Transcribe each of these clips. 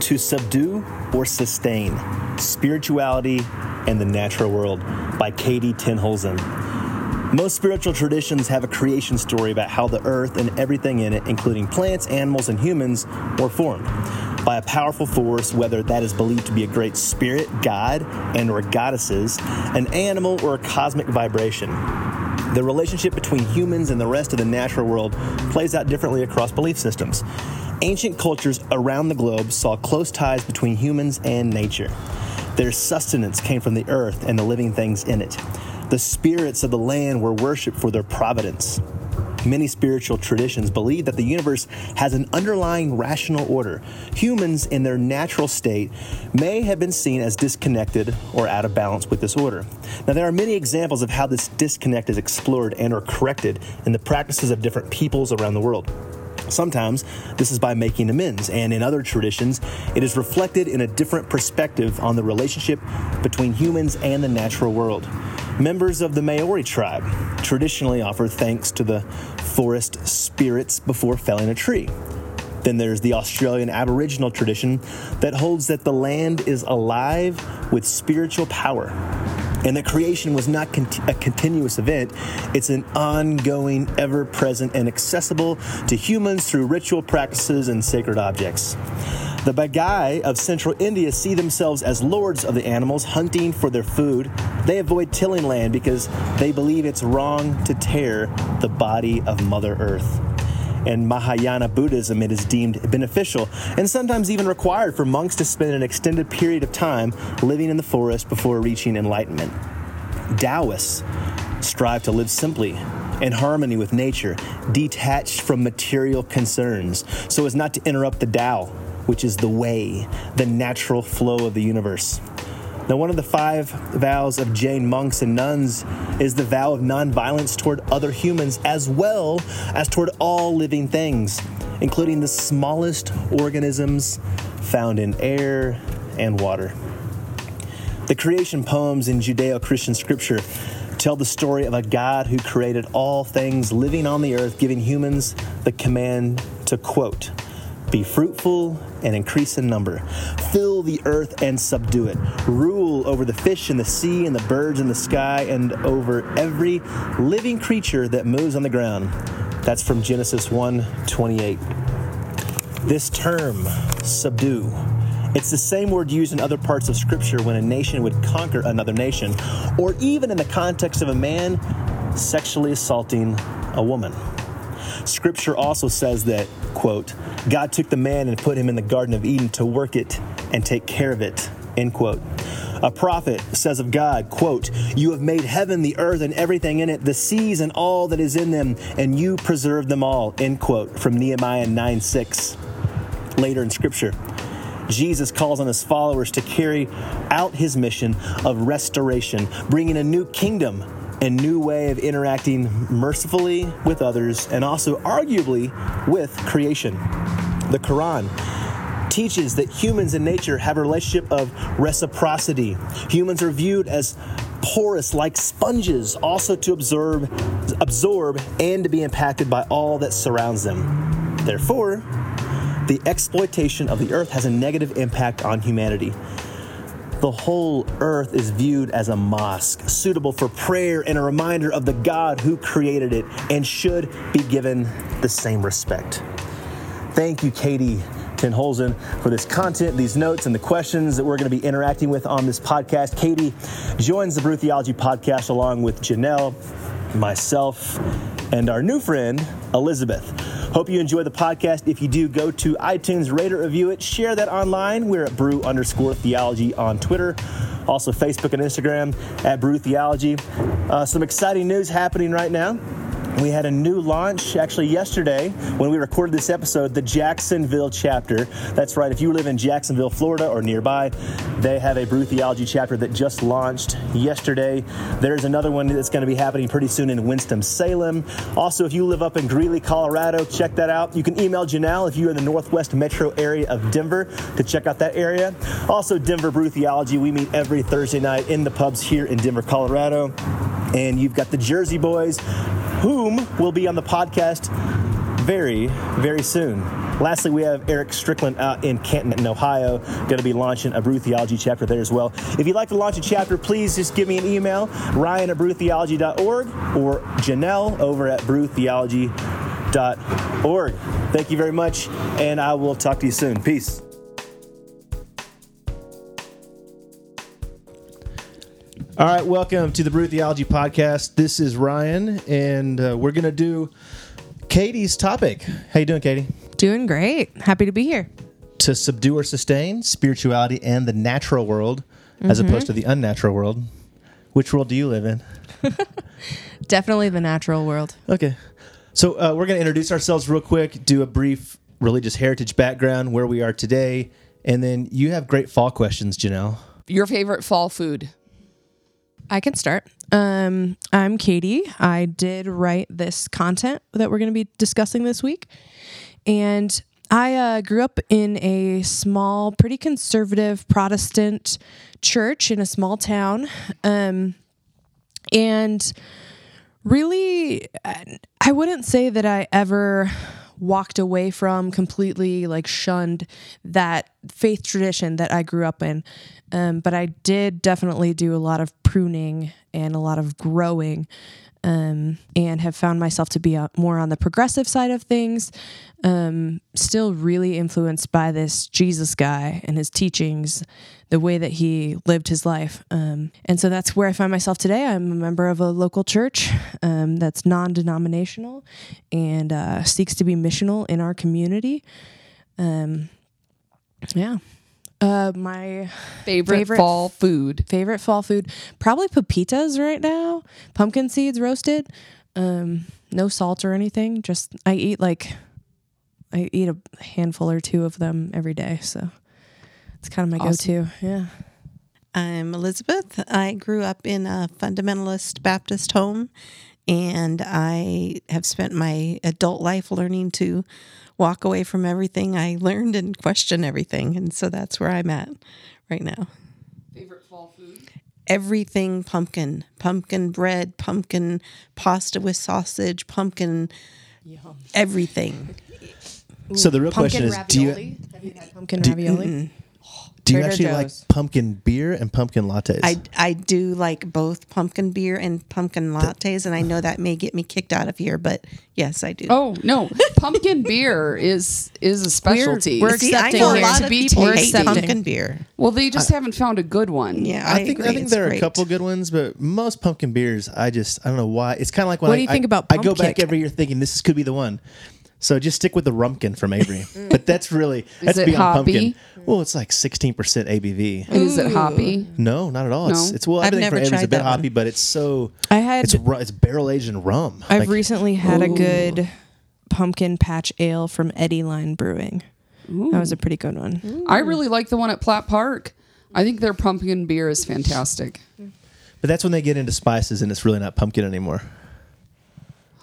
To Subdue or Sustain Spirituality and the Natural World by Katie TenHulzen. Most spiritual traditions have a creation story about how the earth and everything in it, including plants, animals, and humans, were formed by a powerful force, whether that is believed to be a great spirit, god, and or goddesses, an animal, or a cosmic vibration. The relationship between humans and the rest of the natural world plays out differently across belief systems. Ancient cultures around the globe saw close ties between humans and nature. Their sustenance came from the earth and the living things in it. The spirits of the land were worshiped for their providence. Many spiritual traditions believe that the universe has an underlying rational order. Humans, in their natural state, may have been seen as disconnected or out of balance with this order. Now, there are many examples of how this disconnect is explored and or corrected in the practices of different peoples around the world. Sometimes this is by making amends, and in other traditions, it is reflected in a different perspective on the relationship between humans and the natural world. Members of the Maori tribe traditionally offer thanks to the forest spirits before felling a tree. Then there's the Australian Aboriginal tradition that holds that the land is alive with spiritual power and that creation was not a continuous event. It's an ongoing, ever present, and accessible to humans through ritual practices and sacred objects. The Baiga of central India see themselves as lords of the animals, hunting for their food. They avoid tilling land because they believe it's wrong to tear the body of Mother Earth. In Mahayana Buddhism, it is deemed beneficial and sometimes even required for monks to spend an extended period of time living in the forest before reaching enlightenment. Taoists strive to live simply in harmony with nature, detached from material concerns, so as not to interrupt the Tao, which is the way, the natural flow of the universe. Now, one of the five vows of Jain monks and nuns is the vow of nonviolence toward other humans as well as toward all living things, including the smallest organisms found in air and water. The creation poems in Judeo Christian scripture tell the story of a God who created all things living on the earth, giving humans the command to quote, be fruitful and increase in number. Fill the earth and subdue it. Rule over the fish in the sea and the birds in the sky and over every living creature that moves on the ground. That's from Genesis 1 28. This term, subdue, it's the same word used in other parts of Scripture when a nation would conquer another nation, or even in the context of a man sexually assaulting a woman. Scripture also says that, quote, God took the man and put him in the Garden of Eden to work it and take care of it, end quote. A prophet says of God, quote, You have made heaven, the earth, and everything in it, the seas and all that is in them, and you preserve them all, end quote, from Nehemiah 9 6. Later in Scripture, Jesus calls on his followers to carry out his mission of restoration, bringing a new kingdom a new way of interacting mercifully with others and also arguably with creation. The Quran teaches that humans and nature have a relationship of reciprocity. Humans are viewed as porous like sponges, also to absorb absorb and to be impacted by all that surrounds them. Therefore, the exploitation of the earth has a negative impact on humanity the whole earth is viewed as a mosque, suitable for prayer and a reminder of the God who created it and should be given the same respect. Thank you, Katie TenHulzen, for this content, these notes, and the questions that we're going to be interacting with on this podcast. Katie joins the Brew Theology podcast along with Janel, myself, and our new friend, Elizabeth. Hope you enjoy the podcast. If you do, go to iTunes, rate or review it, share that online. We're at brew underscore theology on Twitter, also Facebook and Instagram at brew theology. Uh, some exciting news happening right now. We had a new launch actually yesterday when we recorded this episode, the Jacksonville chapter. That's right, if you live in Jacksonville, Florida or nearby, they have a Brew Theology chapter that just launched yesterday. There's another one that's going to be happening pretty soon in Winston-Salem. Also, if you live up in Greeley, Colorado, check that out. You can email Janel if you're in the northwest metro area of Denver to check out that area. Also, Denver Brew Theology, we meet every Thursday night in the pubs here in Denver, Colorado. And you've got the Jersey Boys whom will be on the podcast very, very soon. Lastly, we have Eric Strickland out in Canton, Ohio, going to be launching a Brew Theology chapter there as well. If you'd like to launch a chapter, please just give me an email, ryan at brewtheology.org or Janel over at brewtheology.org. Thank you very much, and I will talk to you soon. Peace. All right, welcome to the Brew Theology Podcast. This is Ryan, and uh, we're going to do Katie's topic. How you doing, Katie? Doing great. Happy to be here. To subdue or sustain spirituality and the natural world, as opposed to the unnatural world. Which world do you live in? Definitely the natural world. Okay. So uh, we're going to introduce ourselves real quick, do a brief religious heritage background, where we are today, and then you have great fall questions, Janel. Your favorite fall food? I can start. Um, I'm Katie. I did write this content that we're going to be discussing this week. And I uh, grew up in a small, pretty conservative Protestant church in a small town. Um, and really, I wouldn't say that I ever walked away from completely like shunned that faith tradition that I grew up in. Um, but I did definitely do a lot of pruning and a lot of growing um, and have found myself to be uh, more on the progressive side of things. Um, still really influenced by this Jesus guy and his teachings, the way that he lived his life. Um, and so that's where I find myself today. I'm a member of a local church um, that's non denominational and uh, seeks to be missional in our community. Um, yeah. Uh, my Favorite, Favorite fall food? favorite fall food probably pepitas right now pumpkin seeds roasted um no salt or anything just i eat like i eat a handful or two of them every day so it's kind of my Awesome. go-to yeah I'm Elizabeth. I grew up in a fundamentalist Baptist home, and I have spent my adult life learning to walk away from everything I learned and question everything. And so that's where I'm at right now. Favorite fall food? Everything pumpkin, pumpkin bread, pumpkin pasta with sausage, pumpkin everything. So the real question is, do you have you had pumpkin ravioli do you Trader actually like pumpkin beer and pumpkin lattes? I, I do like both pumpkin beer and pumpkin lattes, and I know that may get me kicked out of here, but yes, I do. Oh no, pumpkin beer is is a specialty. we're See, I accepting know a here. lot To of be people tasty. hate Accepting. pumpkin beer. well, they just haven't found a good one. Yeah, I, I, think agree. I think It's there are a couple good ones, but most pumpkin beers, I just I don't know why. It's kind of like when What I, do you I- think about I go Pump back Kick? every year thinking this could be the one. So just stick with the rumpkin from Avery. Mm. but that's really that's it beyond hoppy? pumpkin. Well, it's like sixteen percent ABV. And is it hoppy? No, not at all. It's, No? it's well I've everything never from Avery's a tried bit that one. hoppy, but it's so I had- it's ru- it's barrel aged in rum. i've Like, recently had a good pumpkin patch ale from Eddyline brewing that was a pretty good one I really like the one at Platt Park. I think their pumpkin beer is fantastic. but that's when they get into spices and it's really not pumpkin anymore.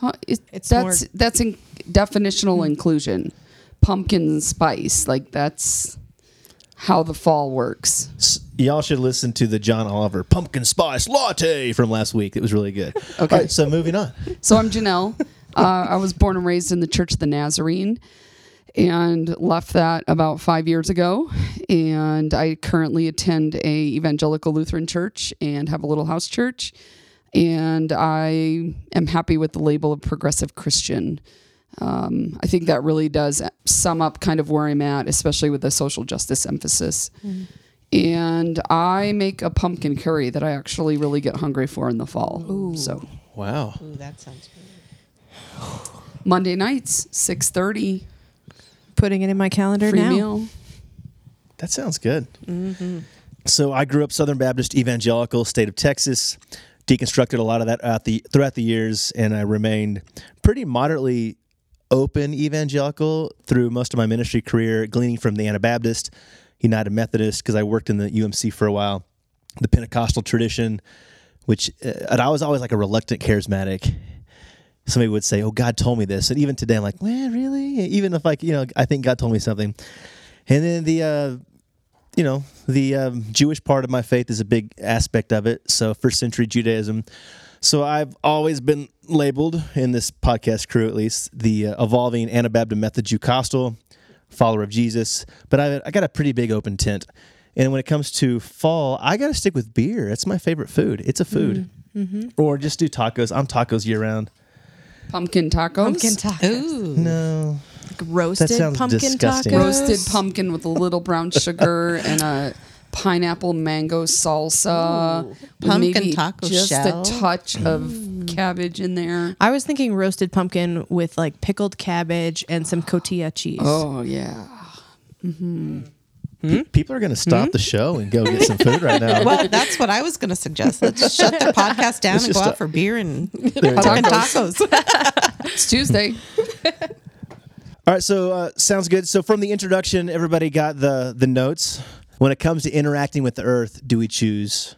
Huh, it- It's that's more- that's in definitional inclusion. Pumpkin spice, like that's how the fall works. S- Y'all should listen to the John Oliver pumpkin spice latte from last week. It was really good. Okay. All right, so moving on. So I'm Janel. Uh, I was born and raised in the Church of the Nazarene and left that about five years ago. And I currently attend a evangelical Lutheran church and have a little house church. And I am happy with the label of progressive Christian. Um, I think that really does sum up kind of where I'm at, especially with the social justice emphasis. And I make a pumpkin curry that I actually really get hungry for in the fall. So Wow. Ooh, that sounds good. Monday nights, six thirty, putting it in my calendar free now meal. That sounds good. So I grew up Southern Baptist evangelical, state of Texas. Deconstructed a lot of that at the throughout the years, and I remained pretty moderately open evangelical through most of my ministry career, gleaning from the Anabaptist, United Methodist, because I worked in the UMC for a while, the Pentecostal tradition, which uh, and I was always like a reluctant charismatic. Somebody would say, "Oh, God told me this," and even today, I'm like, "Man, really?" Even if like you know, I think God told me something. And then the uh, you know, the um, Jewish part of my faith is a big aspect of it. So, first century Judaism. So, I've always been labeled in this podcast crew, at least, the uh, evolving Anabaptist Method Jewcostal, follower of Jesus, but I, I got a pretty big open tent. And when it comes to fall, I got to stick with beer. It's my favorite food. It's a food. Or just do tacos. I'm tacos year round. Pumpkin tacos. Pumpkin tacos. Ooh. No. Like roasted sounds pumpkin disgusting. tacos. Roasted pumpkin with a little brown sugar and a pineapple mango salsa. with Pumpkin maybe taco just shell. a touch of mm. cabbage in there. I was thinking roasted pumpkin with like pickled cabbage and some cotija cheese. Oh yeah. Mm-hmm. Pe- hmm? People are going to stop hmm? the show and go get some food right now. Well, that's what I was going to suggest. Let's shut the podcast down Let's and just go out stop. for beer and There pumpkin tacos. It's Tuesday. All right, so uh, sounds good. So from the introduction, everybody got the the notes. When it comes to interacting with the earth, do we choose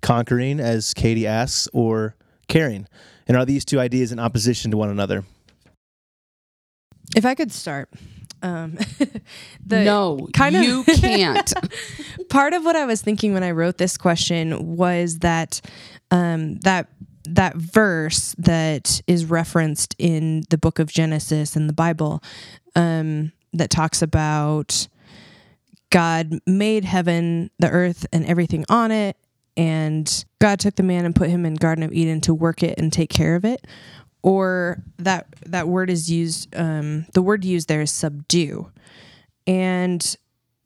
conquering, as Katie asks, or caring? And are these two ideas in opposition to one another? If I could start. Um, the no, kind of- you can't. part of what I was thinking when I wrote this question was that um, that that verse that is referenced in the book of Genesis in the Bible um, that talks about God made heaven, the earth, and everything on it, and God took the man and put him in Garden of Eden to work it and take care of it. Or that that word is used. Um, the word used there is subdue, and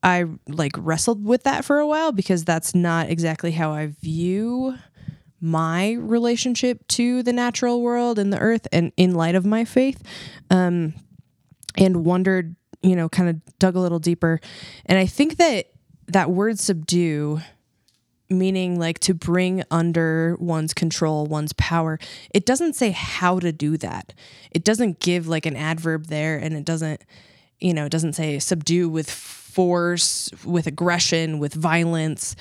I like wrestled with that for a while because that's not exactly how I view my relationship to the natural world and the earth and in light of my faith um and wondered you know kind of dug a little deeper and i think that that word subdue meaning like to bring under one's control one's power it doesn't say how to do that it doesn't give like an adverb there and it doesn't you know, it doesn't say subdue with force, with aggression, with violence.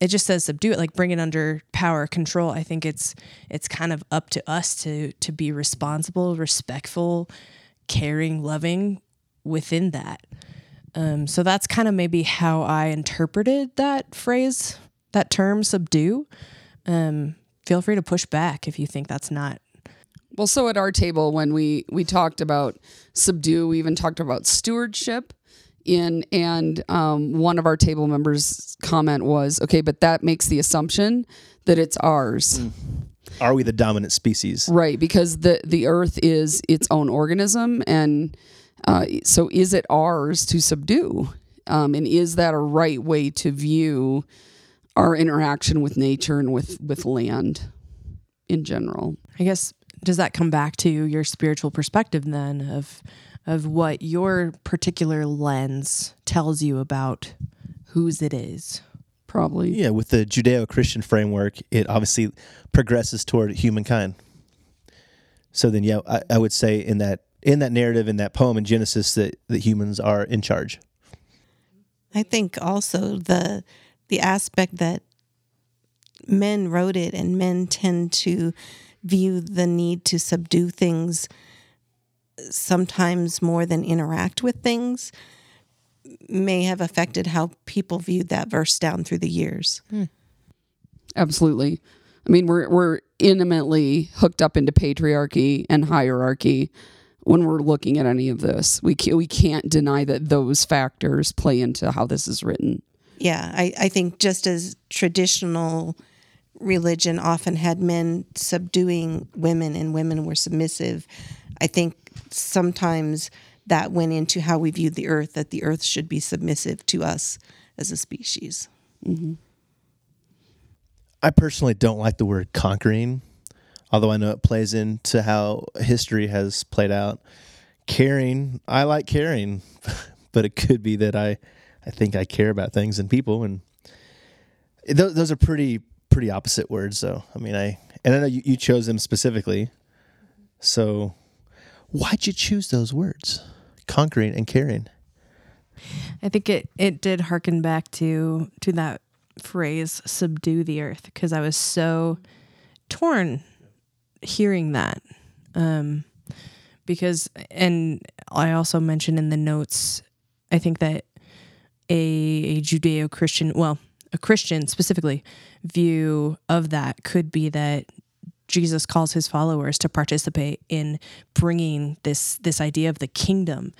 It just says subdue it, like bring it under power, control. I think it's it's kind of up to us to to be responsible, respectful, caring, loving within that. Um, so that's kind of maybe how I interpreted that phrase, that term, subdue. Um, feel free to push back if you think that's not Well, so at our table when we we talked about subdue, we even talked about stewardship. In and um, one of our table members' comment was, "Okay, but that makes the assumption that it's ours, Are we the dominant species? right? Because the the earth is its own organism, and uh, so is it ours to subdue? Um, and is that a right way to view our interaction with nature and with with land in general?" I guess does that come back to your spiritual perspective then of of what your particular lens tells you about whose it is? Probably. Yeah, with the Judeo Christian framework, it obviously progresses toward humankind. So then, yeah, I, I would say in that in that narrative in that poem in Genesis that, that humans are in charge. I think also the the aspect that men wrote it and men tend to view the need to subdue things sometimes more than interact with things may have affected how people viewed that verse down through the years. Hmm. Absolutely. I mean, we're we're intimately hooked up into patriarchy and hierarchy when we're looking at any of this. We ca- we can't deny that those factors play into how this is written. Yeah, I, I think just as traditional religion often had men subduing women and women were submissive, I think sometimes that went into how we viewed the earth, that the earth should be submissive to us as a species. Mm-hmm. I personally don't like the word conquering, although I know it plays into how history has played out. Caring, I like caring, but it could be that I, I think I care about things and people, and those, those are pretty pretty opposite words. Though I mean, I and I know you, you chose them specifically. So, why'd you choose those words, conquering and caring? I think it it did harken back to to that phrase subdue the earth because I was so torn hearing that. Um because and I also mentioned in the notes I think that a, a Judeo-Christian, well, a Christian specifically view of that could be that Jesus calls his followers to participate in bringing this this idea of the kingdom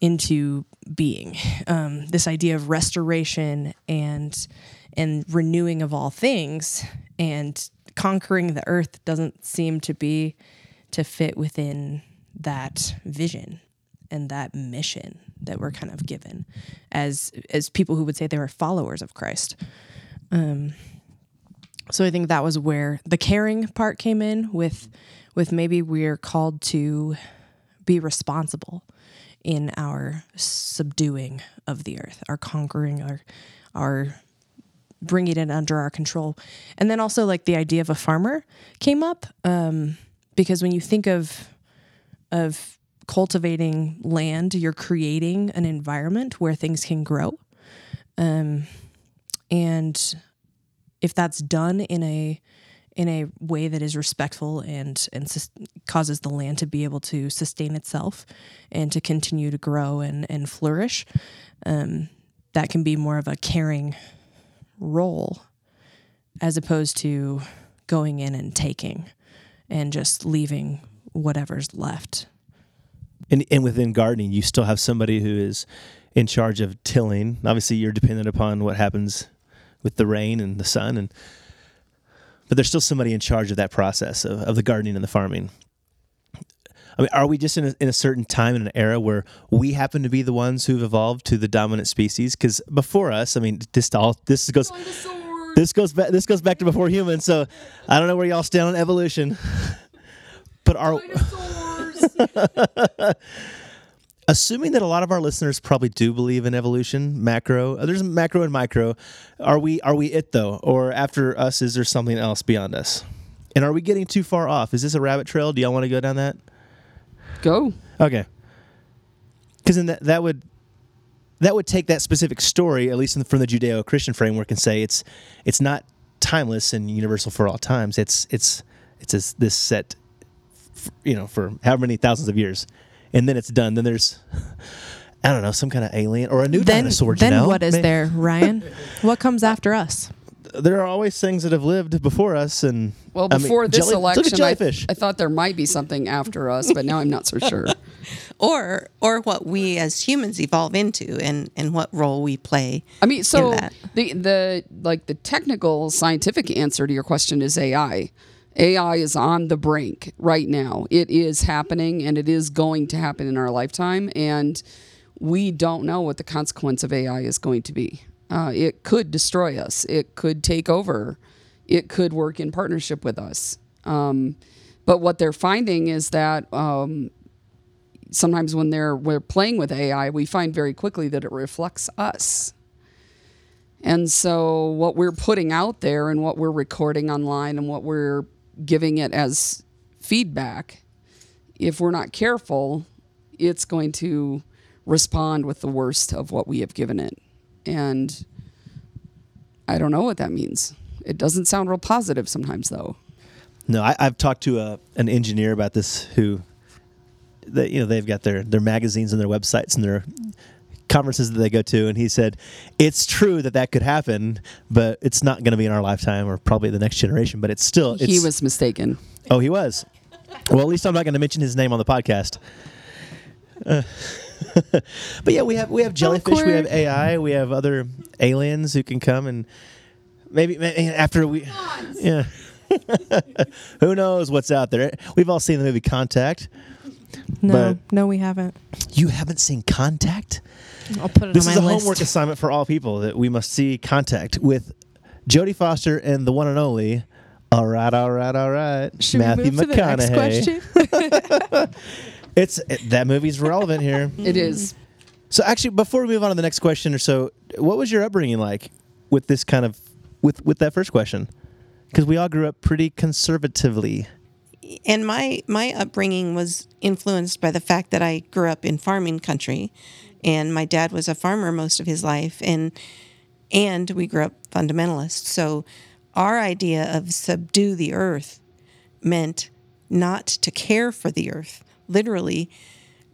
into being. Um, this idea of restoration and and renewing of all things and conquering the earth doesn't seem to be to fit within that vision and that mission that we're kind of given as as people who would say they were followers of Christ. Um, so I think that was where the caring part came in with with maybe we're called to be responsible in our subduing of the earth, our conquering, our our bringing it under our control, and then also like the idea of a farmer came up um, because when you think of of cultivating land, you're creating an environment where things can grow, um, and if that's done in a in a way that is respectful and and sus- causes the land to be able to sustain itself and to continue to grow and and flourish, um, that can be more of a caring role as opposed to going in and taking and just leaving whatever's left. And, and within gardening, you still have somebody who is in charge of tilling. Obviously, you're dependent upon what happens with the rain and the sun, and but there's still somebody in charge of that process of, of the gardening and the farming. I mean, are we just in a, in a certain time and an era where we happen to be the ones who've evolved to the dominant species? Because before us, I mean, this all this goes this goes back this goes back to before humans. So I don't know where y'all stand on evolution, but are assuming that a lot of our listeners probably do believe in evolution, macro. uh, There's macro and micro. Are we are we it though, or after us is there something else beyond us? And are we getting too far off? Is this a rabbit trail? Do y'all want to go down that? Go. Okay. Because then that, that would that would take that specific story, at least in the, from the Judeo-Christian framework, and say it's it's not timeless and universal for all times. It's it's it's this, this set, f- you know, for however many thousands of years, and then it's done. Then there's I don't know some kind of alien or a new then dinosaur. then Janel. what is May- there, Ryan? what comes after us? There are always things that have lived before us, and Well, I mean, before this jelly- look at election, I, jellyfish. I thought there might be something after us, but now I'm not so sure. or or what we as humans evolve into and and what role we play I mean, so in that. the the like the technical scientific answer to your question is AI. AI is on the brink right now. It is happening and it is going to happen in our lifetime and we don't know what the consequence of AI is going to be. Uh, it could destroy us. It could take over. It could work in partnership with us. Um, but what they're finding is that um, sometimes when they're we're playing with AI, we find very quickly that it reflects us. And so, what we're putting out there and what we're recording online and what we're giving it as feedback, if we're not careful, it's going to respond with the worst of what we have given it. And I don't know what that means. It doesn't sound real positive sometimes, though. No, I, I've talked to a, an engineer about this who, you know, they've got their their magazines and their websites and their conferences that they go to, and he said it's true that that could happen, but it's not going to be in our lifetime or probably the next generation. But it's still it's, he was mistaken. Oh, he was. Well, at least I'm not going to mention his name on the podcast. Uh, but yeah, we have we have jellyfish, we have AI, we have other aliens who can come and maybe, maybe after we, yeah. Who knows what's out there? We've all seen the movie Contact. No, no, we haven't. You haven't seen Contact? I'll put it This is a list. homework assignment for all people that we must see Contact with Jodie Foster and the one and only. All right, all right, all right. Should Matthew we move to the next McConaughey. question? It's it, that movie's relevant here. It is. So actually, before we move on to the next question or so, what was your upbringing like with this kind of with with that first question? Because we all grew up pretty conservatively. And my my upbringing was influenced by the fact that I grew up in farming country, and my dad was a farmer most of his life, and and we grew up fundamentalist. So our idea of subdue the earth meant not to care for the earth, literally,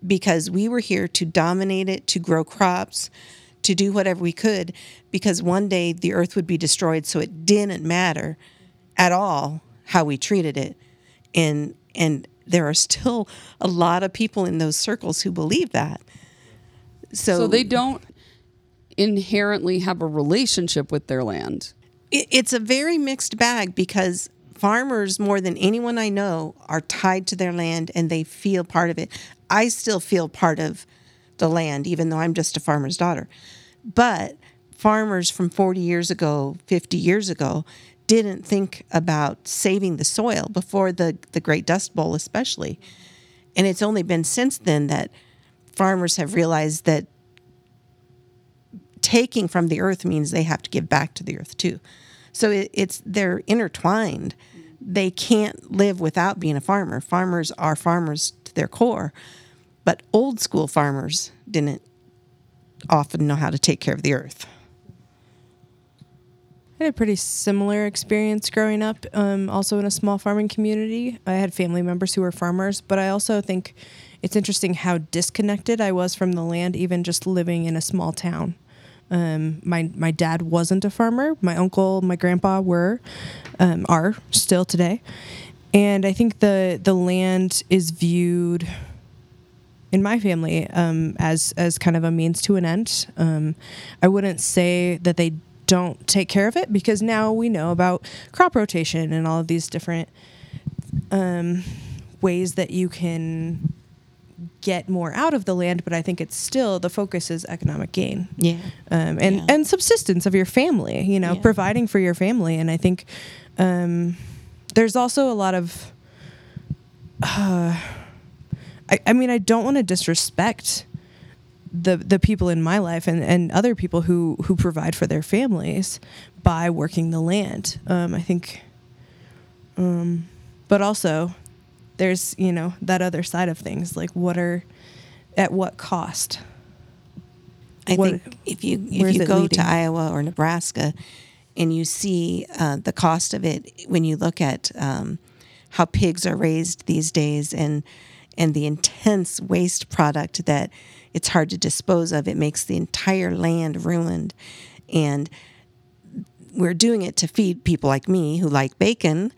because we were here to dominate it, to grow crops, to do whatever we could, because one day the earth would be destroyed. So it didn't matter at all how we treated it. And and there are still a lot of people in those circles who believe that. So, So they don't inherently have a relationship with their land. it, it's a very mixed bag because farmers more than anyone I know are tied to their land and they feel part of it. I still feel part of the land even though I'm just a farmer's daughter. But farmers from 40 years ago, 50 years ago didn't think about saving the soil before the the Great Dust Bowl especially. And it's only been since then that farmers have realized that taking from the earth means they have to give back to the earth too. So it, it's they're intertwined. They can't live without being a farmer. Farmers are farmers to their core, but old school farmers didn't often know how to take care of the earth. I had a pretty similar experience growing up, um, also in a small farming community. I had family members who were farmers, but I also think it's interesting how disconnected I was from the land, even just living in a small town. Um, my my dad wasn't a farmer. My uncle, my grandpa were, um, are still today, and I think the the land is viewed in my family um, as as kind of a means to an end. Um, I wouldn't say that they don't take care of it because now we know about crop rotation and all of these different um, ways that you can get more out of the land. But I think it's still the focus is economic gain Yeah. um, and Yeah. and subsistence of your family. You know, Yeah. providing for your family, and I think um, there's also a lot of. Uh, I, I mean, I don't want to disrespect the the people in my life and, and other people who who provide for their families by working the land. Um, I think, um, but also there's you know that other side of things like what are at what cost I What- think if you if you go leading? to Iowa or Nebraska, and you see uh, the cost of it when you look at um, how pigs are raised these days and and the intense waste product that it's hard to dispose of, it makes the entire land ruined, and we're doing it to feed people like me who like bacon,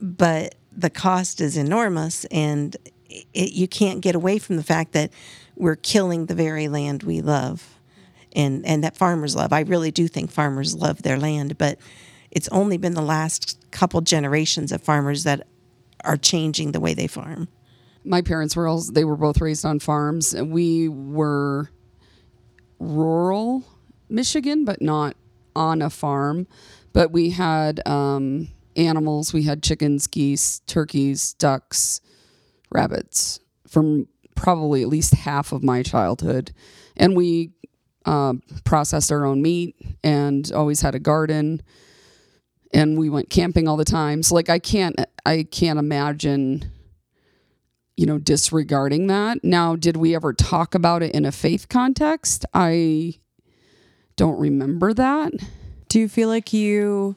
but the cost is enormous and it, you can't get away from the fact that we're killing the very land we love and and that farmers love. I really do think farmers love their land but it's only been the last couple generations of farmers that are changing the way they farm my parents were all they were both raised on farms. We were rural michigan but not on a farm. But we had um, animals. We had chickens geese turkeys ducks rabbits from probably at least half of my childhood. And we uh, processed our own meat and always had a garden. And we went camping all the time. So like i can't i can't imagine you know, disregarding that. Now, did we ever talk about it in a faith context? I don't remember that. Do you feel like you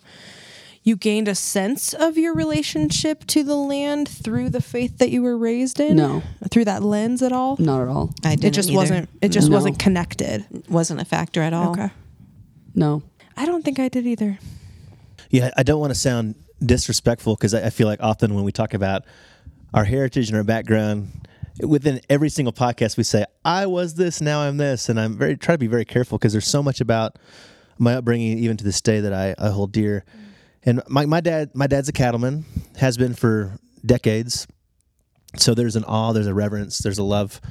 you gained a sense of your relationship to the land through the faith that you were raised in? No. Through that lens at all? Not at all. i didn't It just either. wasn't it just No. wasn't connected. wasn't a factor at all Okay. No. I don't think I did either. Yeah, I don't want to sound disrespectful because I, I feel like often when we talk about our heritage and our background, within every single podcast we say, "I was this, now I'm this," and I'm very try to be very careful because there's so much about my upbringing, even to this day, that I, I hold dear. And my, my dad, my dad's a cattleman, has been for decades. So there's an awe, there's a reverence, there's a love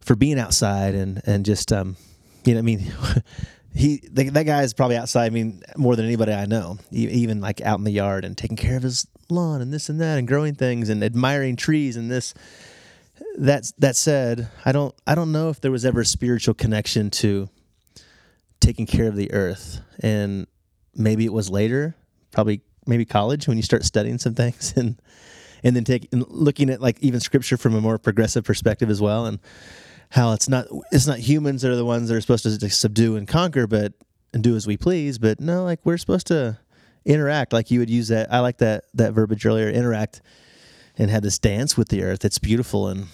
for being outside and and just um, you know, I mean. he the, that guy is probably outside. I mean, more than anybody I know. Even like out in the yard and taking care of his lawn and this and that and growing things and admiring trees and this. That that said, I don't I don't know if there was ever a spiritual connection to taking care of the earth, and maybe it was later, probably maybe college when you start studying some things and and then take and looking at like even scripture from a more progressive perspective as well and how it's not it's not humans that are the ones that are supposed to subdue and conquer but and do as we please but no like we're supposed to interact like you would use that i like that that verbiage earlier interact and have this dance with the earth it's beautiful and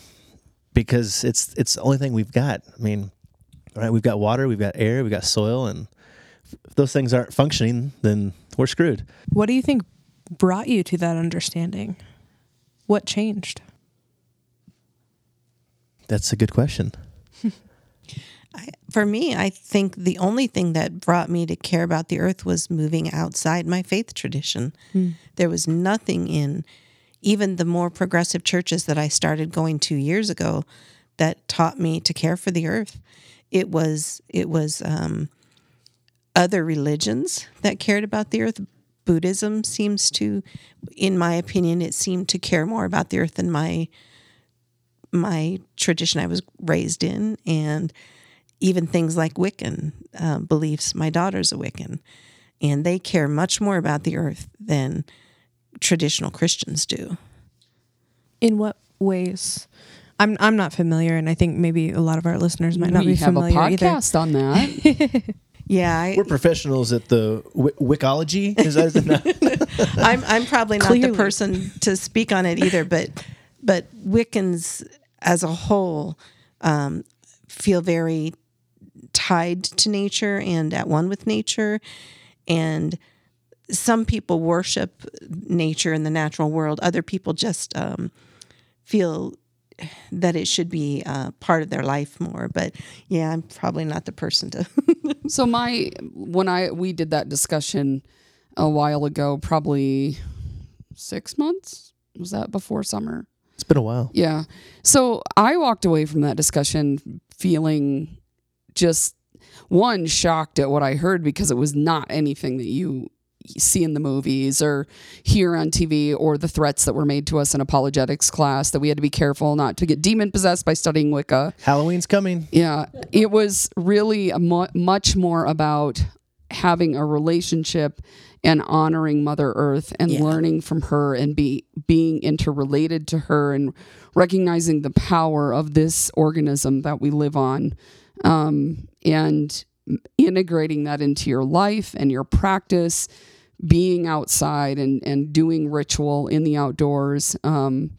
because it's it's the only thing we've got i mean right we've got water we've got air we've got soil and if those things aren't functioning then we're screwed What do you think brought you to that understanding? What changed? That's a good question I, for me, I think the only thing that brought me to care about the earth was moving outside my faith tradition. There was nothing in even the more progressive churches that I started going to years ago that taught me to care for the earth. It was it was um, other religions that cared about the earth. Buddhism seems to, in my opinion, it seemed to care more about the earth than my my tradition I was raised in, and even things like Wiccan uh, beliefs. My daughter's a Wiccan, and they care much more about the earth than traditional Christians do. In what ways? I'm I'm not familiar, and I think maybe a lot of our listeners might not we be have a familiar either. podcast on that. Yeah, I, We're professionals at the w- Wicology. Is that is it not? I'm I'm probably not Clearly. the person to speak on it either, but but Wiccans as a whole um, feel very tied to nature and at one with nature, and some people worship nature in the natural world. Other people just um, feel that it should be uh, part of their life more. But yeah, I'm probably not the person to. So my when I we did that discussion a while ago, probably six months. Was that before summer? It's been a while. Yeah. So I walked away from that discussion feeling just one shocked at what I heard because it was not anything that you see in the movies or hear on TV or the threats that were made to us in apologetics class that we had to be careful not to get demon possessed by studying Wicca. Halloween's coming. Yeah, it was really a mu- much more about having a relationship and honoring Mother Earth and Yeah. learning from her and be being interrelated to her and recognizing the power of this organism that we live on, um, and integrating that into your life and your practice, being outside and and doing ritual in the outdoors. Um,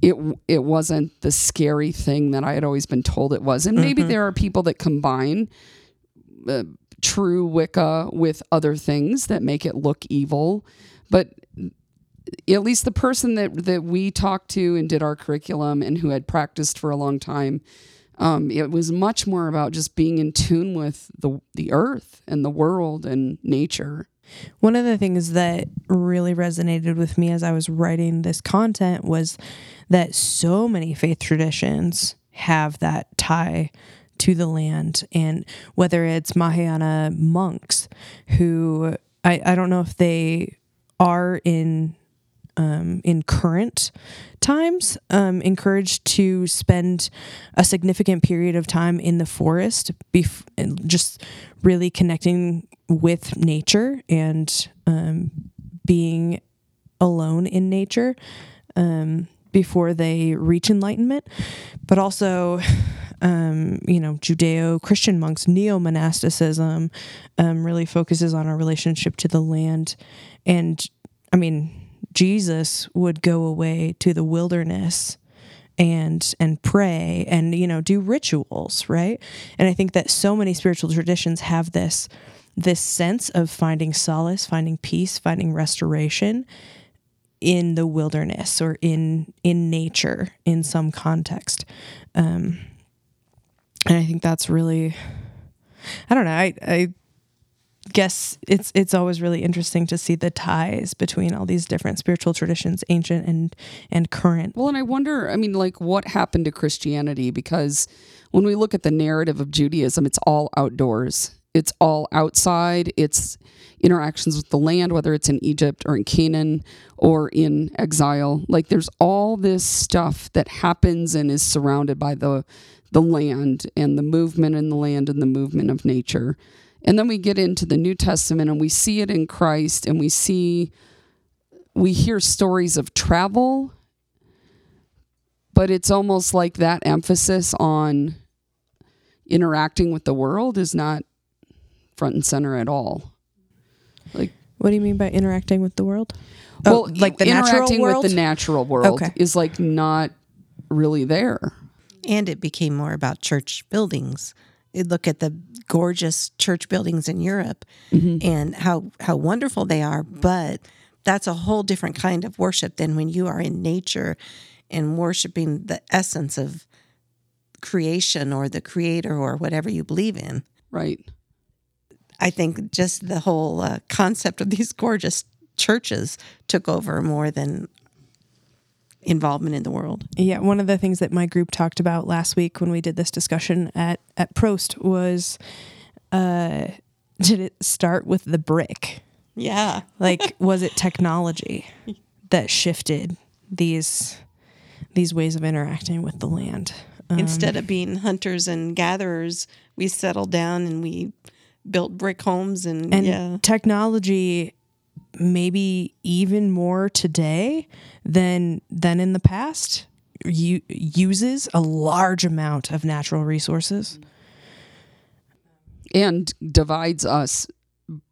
it it wasn't the scary thing that I had always been told it was. And maybe there are people that combine uh, true Wicca with other things that make it look evil, but at least the person that that we talked to and did our curriculum and who had practiced for a long time, um, it was much more about just being in tune with the the earth and the world and nature. One of the things that really resonated with me as I was writing this content was that so many faith traditions have that tie to the land. And whether it's Mahayana monks who I, I don't know if they are in um, in current times um, encouraged to spend a significant period of time in the forest, bef- just really connecting with nature and um, being alone in nature um, before they reach enlightenment. But also, um, you know, Judeo Christian monks, neo monasticism um, really focuses on our relationship to the land. And I mean, Jesus would go away to the wilderness and and pray and you know do rituals right and i think that so many spiritual traditions have this this sense of finding solace finding peace finding restoration in the wilderness or in in nature in some context um and i think that's really i don't know i i guess it's it's always really interesting to see the ties between all these different spiritual traditions ancient and and current Well, and I wonder, I mean, like what happened to Christianity? Because when we look at the narrative of Judaism, it's all outdoors, it's all outside, it's interactions with the land, whether it's in Egypt or in Canaan or in exile. Like there's all this stuff that happens and is surrounded by the the land and the movement in the land and the movement of nature. And then we get into the New Testament and we see it in Christ and we see we hear stories of travel but it's almost like that emphasis on interacting with the world is not front and center at all. Like, what do you mean by interacting with the world well, oh, like the natural interacting world with the natural world Okay. is like not really there. And it became more about church buildings. You look at the gorgeous church buildings in Europe and how how wonderful they are, but that's a whole different kind of worship than when you are in nature and worshiping the essence of creation or the creator or whatever you believe in. Right. I think just the whole uh, concept of these gorgeous churches took over more than involvement in the world. Yeah, one of the things that my group talked about last week when we did this discussion at at Prost was uh did it start with the brick? Yeah. Like was it technology that shifted these these ways of interacting with the land? Um, Instead of being hunters and gatherers, we settled down and we built brick homes and, and yeah. technology maybe even more today than than in the past u- uses a large amount of natural resources and divides us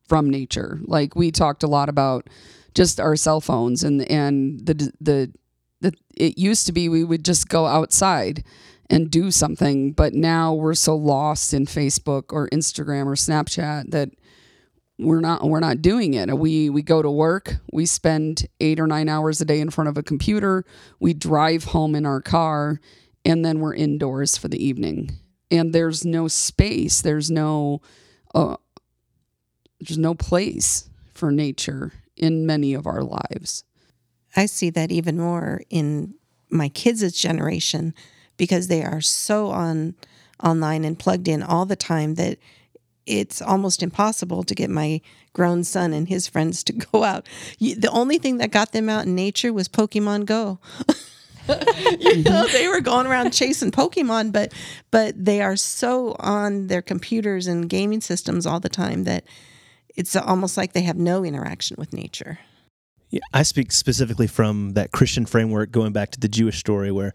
from nature. Like we talked a lot about just our cell phones and and the the, the it used to be we would just go outside and do something, but now we're so lost in Facebook or Instagram or Snapchat that we're not we're not doing it. We we go to work, we spend 8 or 9 hours a day in front of a computer, we drive home in our car and then we're indoors for the evening. And there's no space, there's no uh, there's no place for nature in many of our lives. I see that even more in my kids' generation because they are so on online and plugged in all the time that it's almost impossible to get my grown son and his friends to go out. The only thing that got them out in nature was Pokemon Go. you know, they were going around chasing Pokemon, but but they are so on their computers and gaming systems all the time that it's almost like they have no interaction with nature. Yeah, I speak specifically from that Christian framework, going back to the Jewish story, where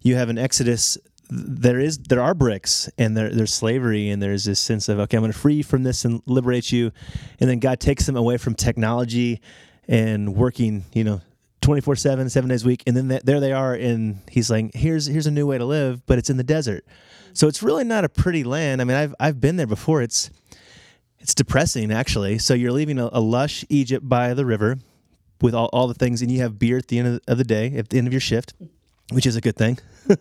you have an Exodus. There is there are bricks and there, there's slavery and there's this sense of okay I'm going to free you from this and liberate you, and then God takes them away from technology and working you know 24 7 7 days a week. And then th- there they are and he's like here's here's a new way to live but it's in the desert. So it's really not a pretty land. I mean i've i've been there before. It's it's depressing actually. So you're leaving a, a lush egypt by the river with all, all the things and you have beer at the end of of the day at the end of your shift which is a good thing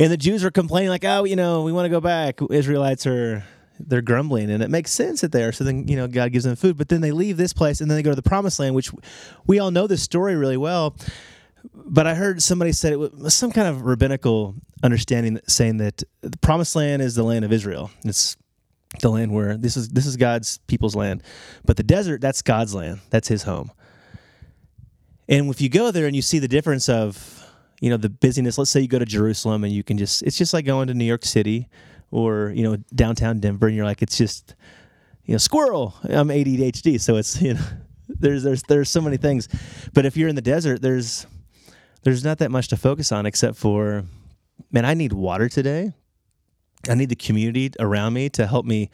and the jews are complaining like oh you know we want to go back. Israelites are they're grumbling and it makes sense that they are so then you know god gives them food. But then they leave this place and then they go to the promised land which we all know this story really well. But i heard somebody said it was some kind of rabbinical understanding saying that the promised land is the land of israel. It's the land where this is this is god's people's land. But the desert that's god's land. That's his home. And if you go there and you see the difference of you know the busyness. Let's say you go to jerusalem and you can just it's just like going to new york city or you know downtown denver and you're like it's just you know squirrel. I'm adhd so it's you know there's there's there's so many things. But if you're in the desert there's there's not that much to focus on except for man i need water today. I need the community around me to help me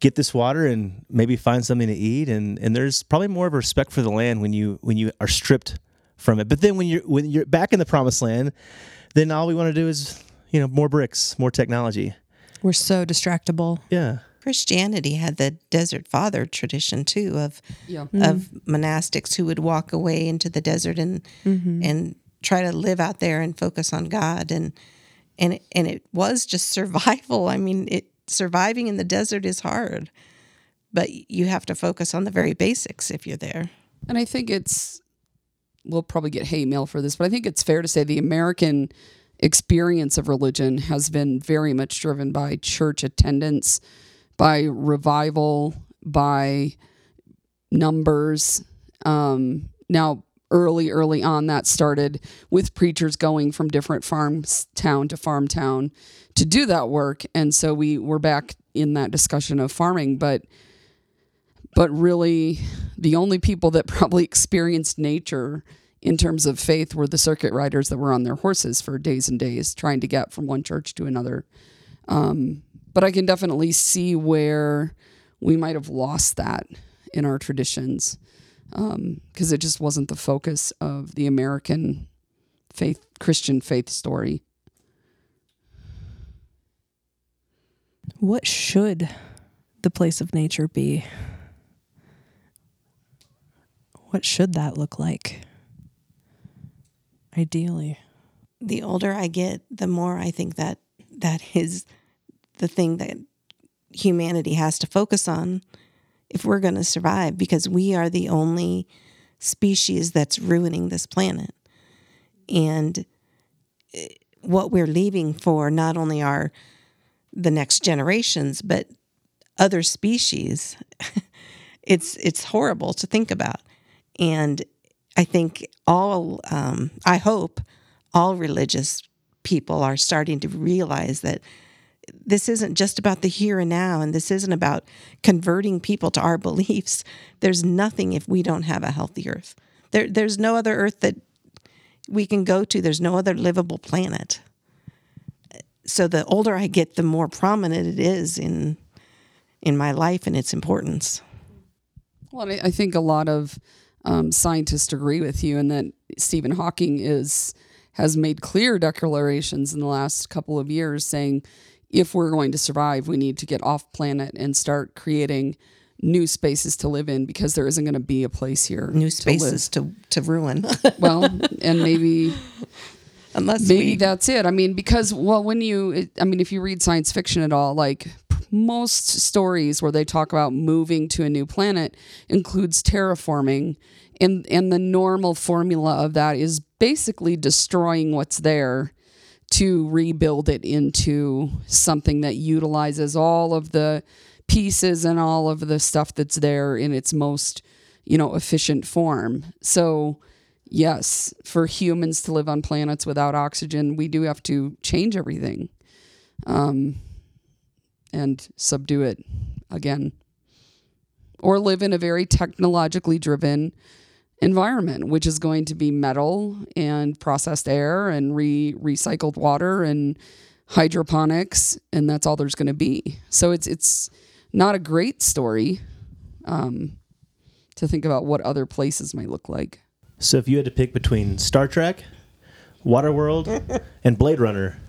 get this water and maybe find something to eat. And and there's probably more of a respect for the land when you when you are stripped from it. But then when you're when you're back in the promised land then all we want to do is you know more bricks more technology. We're so distractible. Yeah. Christianity had the desert father tradition too of Yeah. of mm-hmm. monastics who would walk away into the desert and mm-hmm. and try to live out there and focus on God. And and it, and it was just survival. I mean, it surviving in the desert is hard, but you have to focus on the very basics if you're there. And I think it's, we'll probably get hate mail for this, but I think it's fair to say the American experience of religion has been very much driven by church attendance, by revival, by numbers. Um, now, early, early on, that started with preachers going from different farm town to farm town to do that work. And so we were back in that discussion of farming, but but really the only people that probably experienced nature in terms of faith were the circuit riders that were on their horses for days and days trying to get from one church to another. Um, but I can definitely see where we might have lost that in our traditions because it just wasn't the focus of the American faith, Christian faith story. what should the place of nature be what should that look like ideally The older I get, the more I think that that is the thing that humanity has to focus on if we're going to survive because we are the only species that's ruining this planet. And eh, what we're leaving for not only are the next generations but other species it's it's horrible to think about and i think all um, i hope all religious people are starting to realize that this isn't just about the here and now and this isn't about converting people to our beliefs. There's nothing if we don't have a healthy earth. There, there's no other earth that we can go to. There's no other livable planet. So the older i get the more prominent it is in in my life and its importance. Well, I I think a lot of um, scientists agree with you, and that Stephen Hawking is has made clear declarations in the last couple of years saying if we're going to survive, we need to get off planet and start creating new spaces to live in because there isn't going to be a place here. new to spaces to, to, ruin. Well, and maybe unless maybe we that's it. I mean, because well, when you, it, I mean, if you read science fiction at all, like most stories where they talk about moving to a new planet includes terraforming, and and the normal formula of that is basically destroying what's there to rebuild it into something that utilizes all of the pieces and all of the stuff that's there in its most you know efficient form. So yes for humans to live on planets without oxygen we do have to change everything. Um, and subdue it again. Or live in a very technologically driven environment which is going to be metal and processed air and re- recycled water and hydroponics and that's all there's going to be. So it's it's not a great story um, to think about what other places might look like. So if you had to pick between Star Trek, Waterworld, and Blade Runner,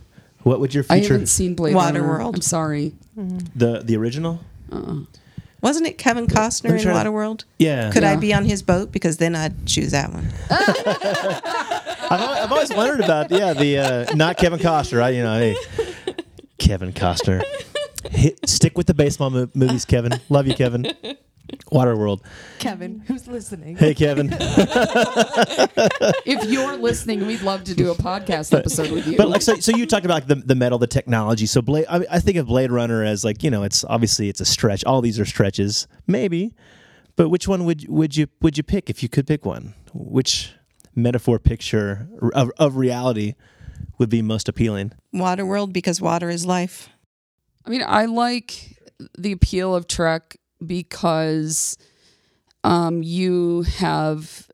what would your future? I haven't seen Blade Runner. Waterworld. I'm sorry. the the original? wasn't it Kevin Costner in try to- Waterworld? Yeah. Could I Yeah. be on his boat? Because then I'd choose that one. I've, al- I've always wondered about yeah the uh, not Kevin Costner. I you know hey Kevin Costner. Hit, stick with the baseball mo- movies, Kevin. Love you, Kevin. Waterworld. Kevin, who's listening? Hey, Kevin. If you're listening, we'd love to do a podcast episode with you. But like so, so you talked about the, the metal, the technology. So Blade, I, I think of Blade Runner as like you know, it's obviously it's a stretch. All these are stretches, maybe. But which one would would you would you pick if you could pick one? Which metaphor picture of, of reality would be most appealing? Waterworld because water is life. I mean, I like the appeal of Trek because um, you have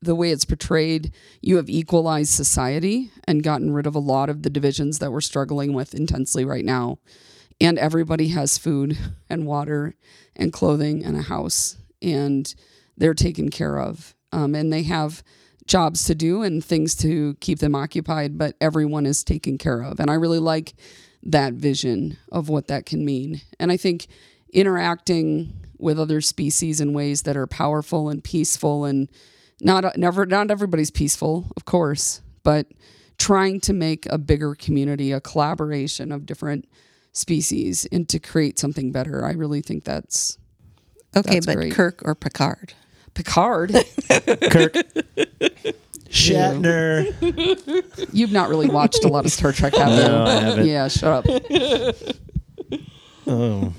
the way it's portrayed, you have equalized society and gotten rid of a lot of the divisions that we're struggling with intensely right now. And everybody has food and water and clothing and a house, and they're taken care of. Um, and they have jobs to do and things to keep them occupied, but everyone is taken care of. And I really like that vision of what that can mean. And I think interacting with other species in ways that are powerful and peaceful and not never not everybody's peaceful, of course, but trying to make a bigger community, a collaboration of different species and to create something better. I really think that's Okay, That's but great. Kirk or Picard? Picard. Kirk, Shatner. You've not really watched a lot of Star Trek, have you? No, I haven't. Yeah, shut up. Oh.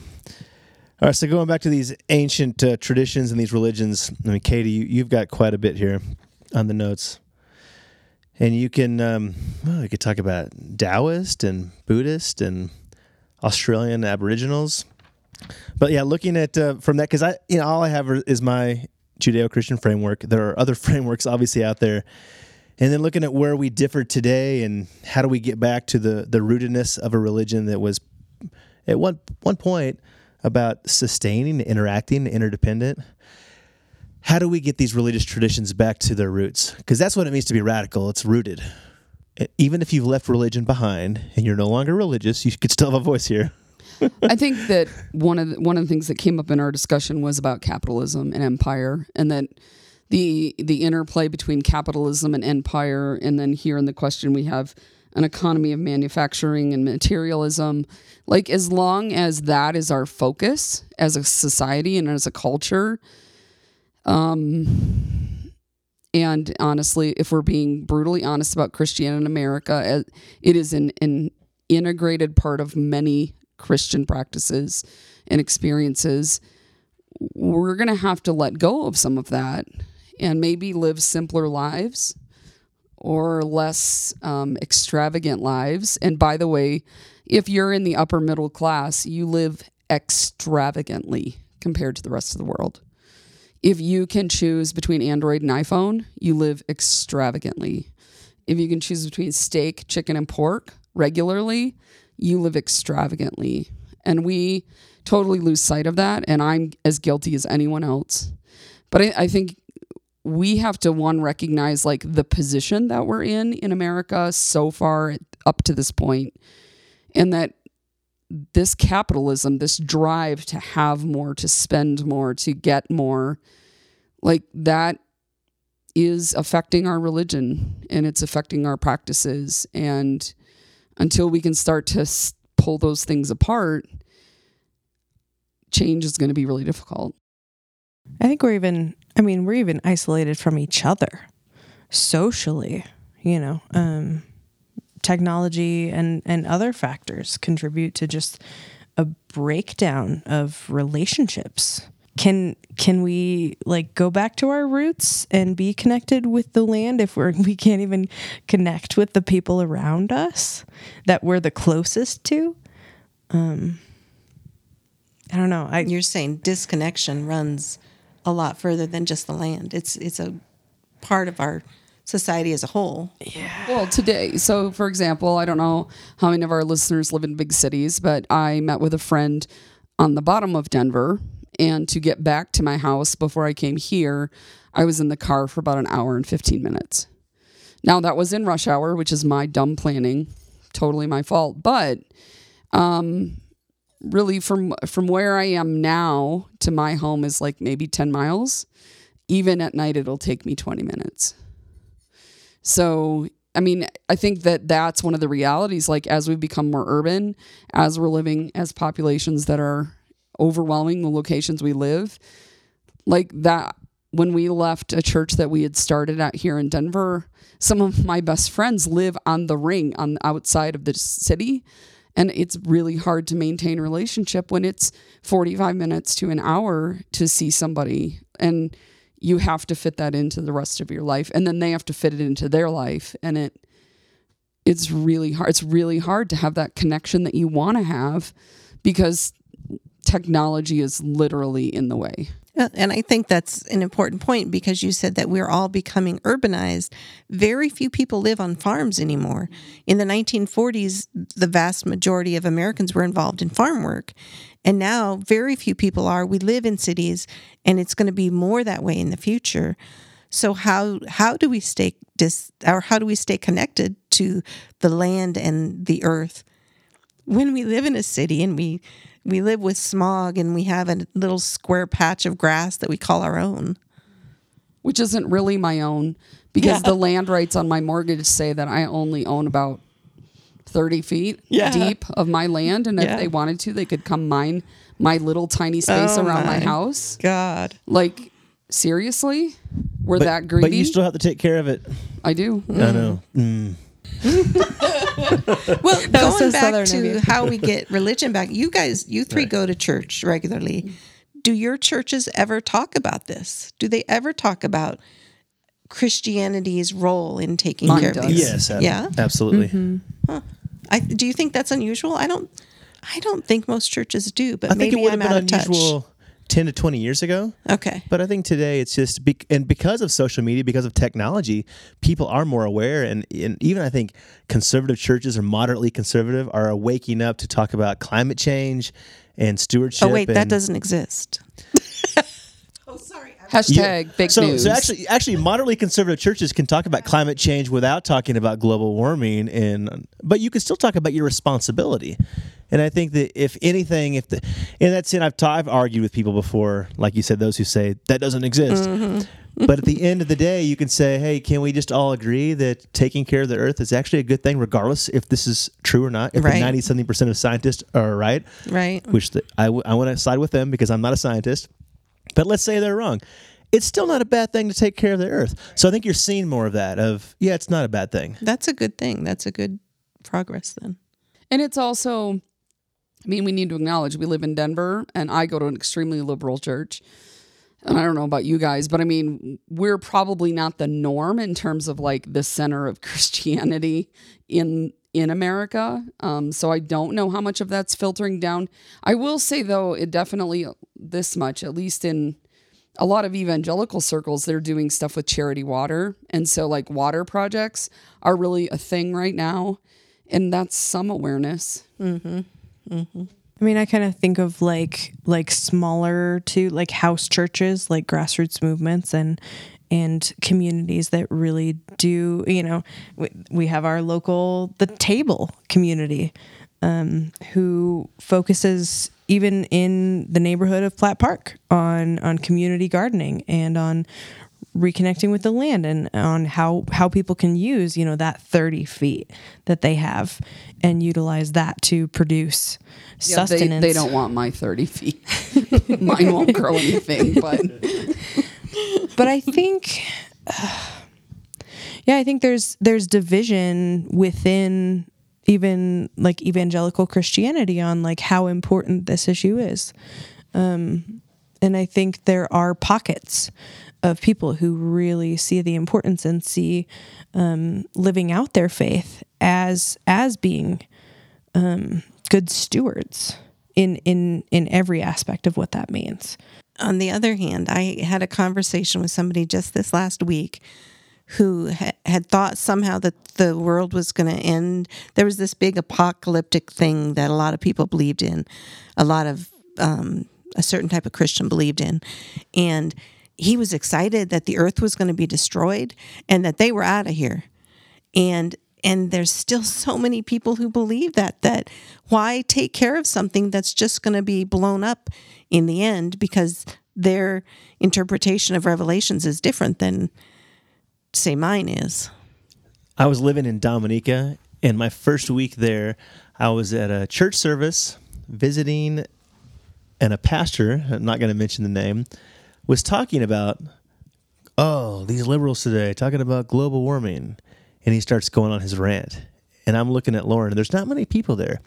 All right, so going back to these ancient uh, traditions and these religions, I mean, Katie, you, you've got quite a bit here on the notes, and you can, um, well, could talk about Taoist and Buddhist and Australian Aboriginals, but yeah, looking at uh, from that because I, you know, all I have is my Judeo-Christian framework. There are other frameworks obviously out there, and then looking at where we differ today and how do we get back to the the rootedness of a religion that was at one one point about sustaining, interacting, interdependent. How do we get these religious traditions back to their roots? Because that's what it means to be radical. It's rooted. Even if you've left religion behind and you're no longer religious, you could still have a voice here. I think that one of the, one of the things that came up in our discussion was about capitalism and empire, and that the the interplay between capitalism and empire, and then here in the question we have an economy of manufacturing and materialism. Like, as long as that is our focus as a society and as a culture, um, and honestly, if we're being brutally honest about Christianity in America, uh, it is an, an integrated part of many Christian practices and experiences. We're going to have to let go of some of that and maybe live simpler lives or less um, extravagant lives. And by the way, if you're in the upper middle class, you live extravagantly compared to the rest of the world. If you can choose between Android and iPhone, you live extravagantly. If you can choose between steak, chicken, and pork regularly, you live extravagantly. And we totally lose sight of that. And I'm as guilty as anyone else. But I, I think we have to one recognize like the position that we're in in America so far up to this point and that this capitalism this drive to have more to spend more to get more like that is affecting our religion and it's affecting our practices and until we can start to pull those things apart change is going to be really difficult. I think we're even, I mean, we're even isolated from each other socially, you know. Um, technology and, and other factors contribute to just a breakdown of relationships. Can can we like go back to our roots and be connected with the land if we're we can't even connect with the people around us that we're the closest to? Um, I don't know. I, You're saying disconnection runs a lot further than just the land. It's it's a part of our society as a whole. Yeah. Well, today, so for example, I don't know how many of our listeners live in big cities, but I met with a friend on the bottom of Denver, and to get back to my house before I came here, I was in the car for about an hour and 15 minutes. Now, that was in rush hour, which is my dumb planning, totally my fault, but um really from from where I am now to my home is like maybe 10 miles. Even at night it'll take me 20 minutes. So, I mean, I think that that's one of the realities like as we become more urban, as we're living as populations that are overwhelming the locations we live, like that when we left a church that we had started at here in Denver, some of my best friends live on the ring on the outside of the city and it's really hard to maintain a relationship when it's 45 minutes to an hour to see somebody and you have to fit that into the rest of your life and then they have to fit it into their life and it it's really hard it's really hard to have that connection that you want to have because technology is literally in the way and I think that's an important point because you said that we're all becoming urbanized. Very few people live on farms anymore. In the 1940s, the vast majority of Americans were involved in farm work. And now, very few people are. We live in cities, and it's going to be more that way in the future. So how how do we stay dis or how do we stay connected to the land and the earth when we live in a city and we we live with smog and we have a little square patch of grass that we call our own. Which isn't really my own because yeah. the land rights on my mortgage say that I only own about 30 feet yeah. deep of my land. And yeah. if they wanted to, they could come mine my little tiny space oh around my, my, house. God. Like, seriously? We're but, that greedy? But you still have to take care of it. I do. Mm. I know. Mm. well, going back to how we get religion back, you guys, you three right. go to church regularly. Do your churches ever talk about this? Do they ever talk about Christianity's role in taking Mine care does. of these? Yes, yeah, absolutely. Mm-hmm. Huh. I, do you think that's unusual? I don't. I don't think most churches do, but I maybe I'm out of unusual. touch 10 to 20 years ago. Okay. But I think today it's just, be, and because of social media, because of technology, people are more aware. And, and even I think conservative churches or moderately conservative are waking up to talk about climate change and stewardship. Oh, wait, and, that doesn't exist. Hashtag yeah. big so, news. So actually, actually, moderately conservative churches can talk about climate change without talking about global warming, and but you can still talk about your responsibility. And I think that if anything, if the in that sense, I've, t- I've argued with people before, like you said, those who say that doesn't exist. Mm-hmm. but at the end of the day, you can say, hey, can we just all agree that taking care of the earth is actually a good thing, regardless if this is true or not? If Right. the 90 something percent of scientists are right, Right. which the, I, w- I want to side with them because I'm not a scientist, but let's say they're wrong. It's still not a bad thing to take care of the earth. So I think you're seeing more of that of, yeah, it's not a bad thing. That's a good thing. That's a good progress then. And it's also, I mean, we need to acknowledge we live in Denver and I go to an extremely liberal church. And I don't know about you guys, but I mean, we're probably not the norm in terms of like the center of Christianity in in America. Um, so I don't know how much of that's filtering down. I will say though, it definitely this much, at least in a lot of evangelical circles, they're doing stuff with charity water. And so, like, water projects are really a thing right now. And that's some awareness. I mean, I kind of think of like like smaller to like house churches, like grassroots movements and and communities that really do, you know, we, we have our local the table community um, who focuses even in the neighborhood of Platt Park on on community gardening and on reconnecting with the land and on how how people can use you know that 30 feet that they have and utilize that to produce Yeah, they, sustenance they don't want my 30 feet. Mine won't grow anything, but but I think, yeah, I think there's there's division within even like evangelical Christianity on like how important this issue is, um, and I think there are pockets of people who really see the importance and see um, living out their faith as as being um, good stewards in in in every aspect of what that means. On the other hand, I had a conversation with somebody just this last week who ha- had thought somehow that the world was going to end. There was this big apocalyptic thing that a lot of people believed in, a lot of um, a certain type of Christian believed in, and he was excited that the earth was going to be destroyed and that they were out of here. And and there's still so many people who believe that that why take care of something that's just going to be blown up in the end because their interpretation of revelations is different than say mine is. I was living in Dominica, and my first week there, I was at a church service visiting, and a pastor, I'm not going to mention the name, was talking about, oh, these liberals today, talking about global warming. And he starts going on his rant. And I'm looking at Lauren, and there's not many people there.